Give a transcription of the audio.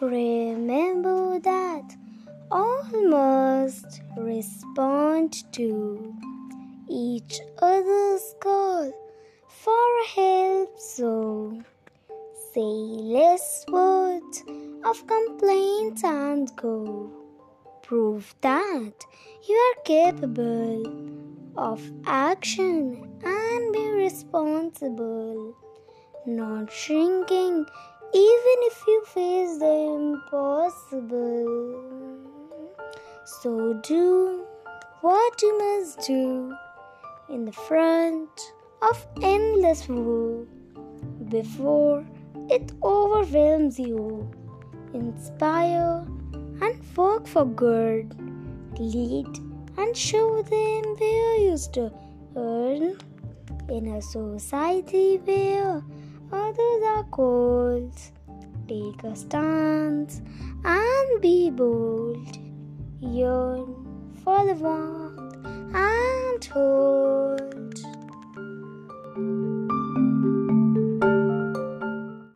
Remember that all must respond to each other's call for help. So say less words of complaint and go. Prove that you are capable of action and be responsible, not shrinking even if you face the impossible. So do what you must do in the front of endless woe before it overwhelms you. Inspire and work for good. Lead and show them where you stand in a society where others cold. Take a stance and be bold. Yearn for the warmth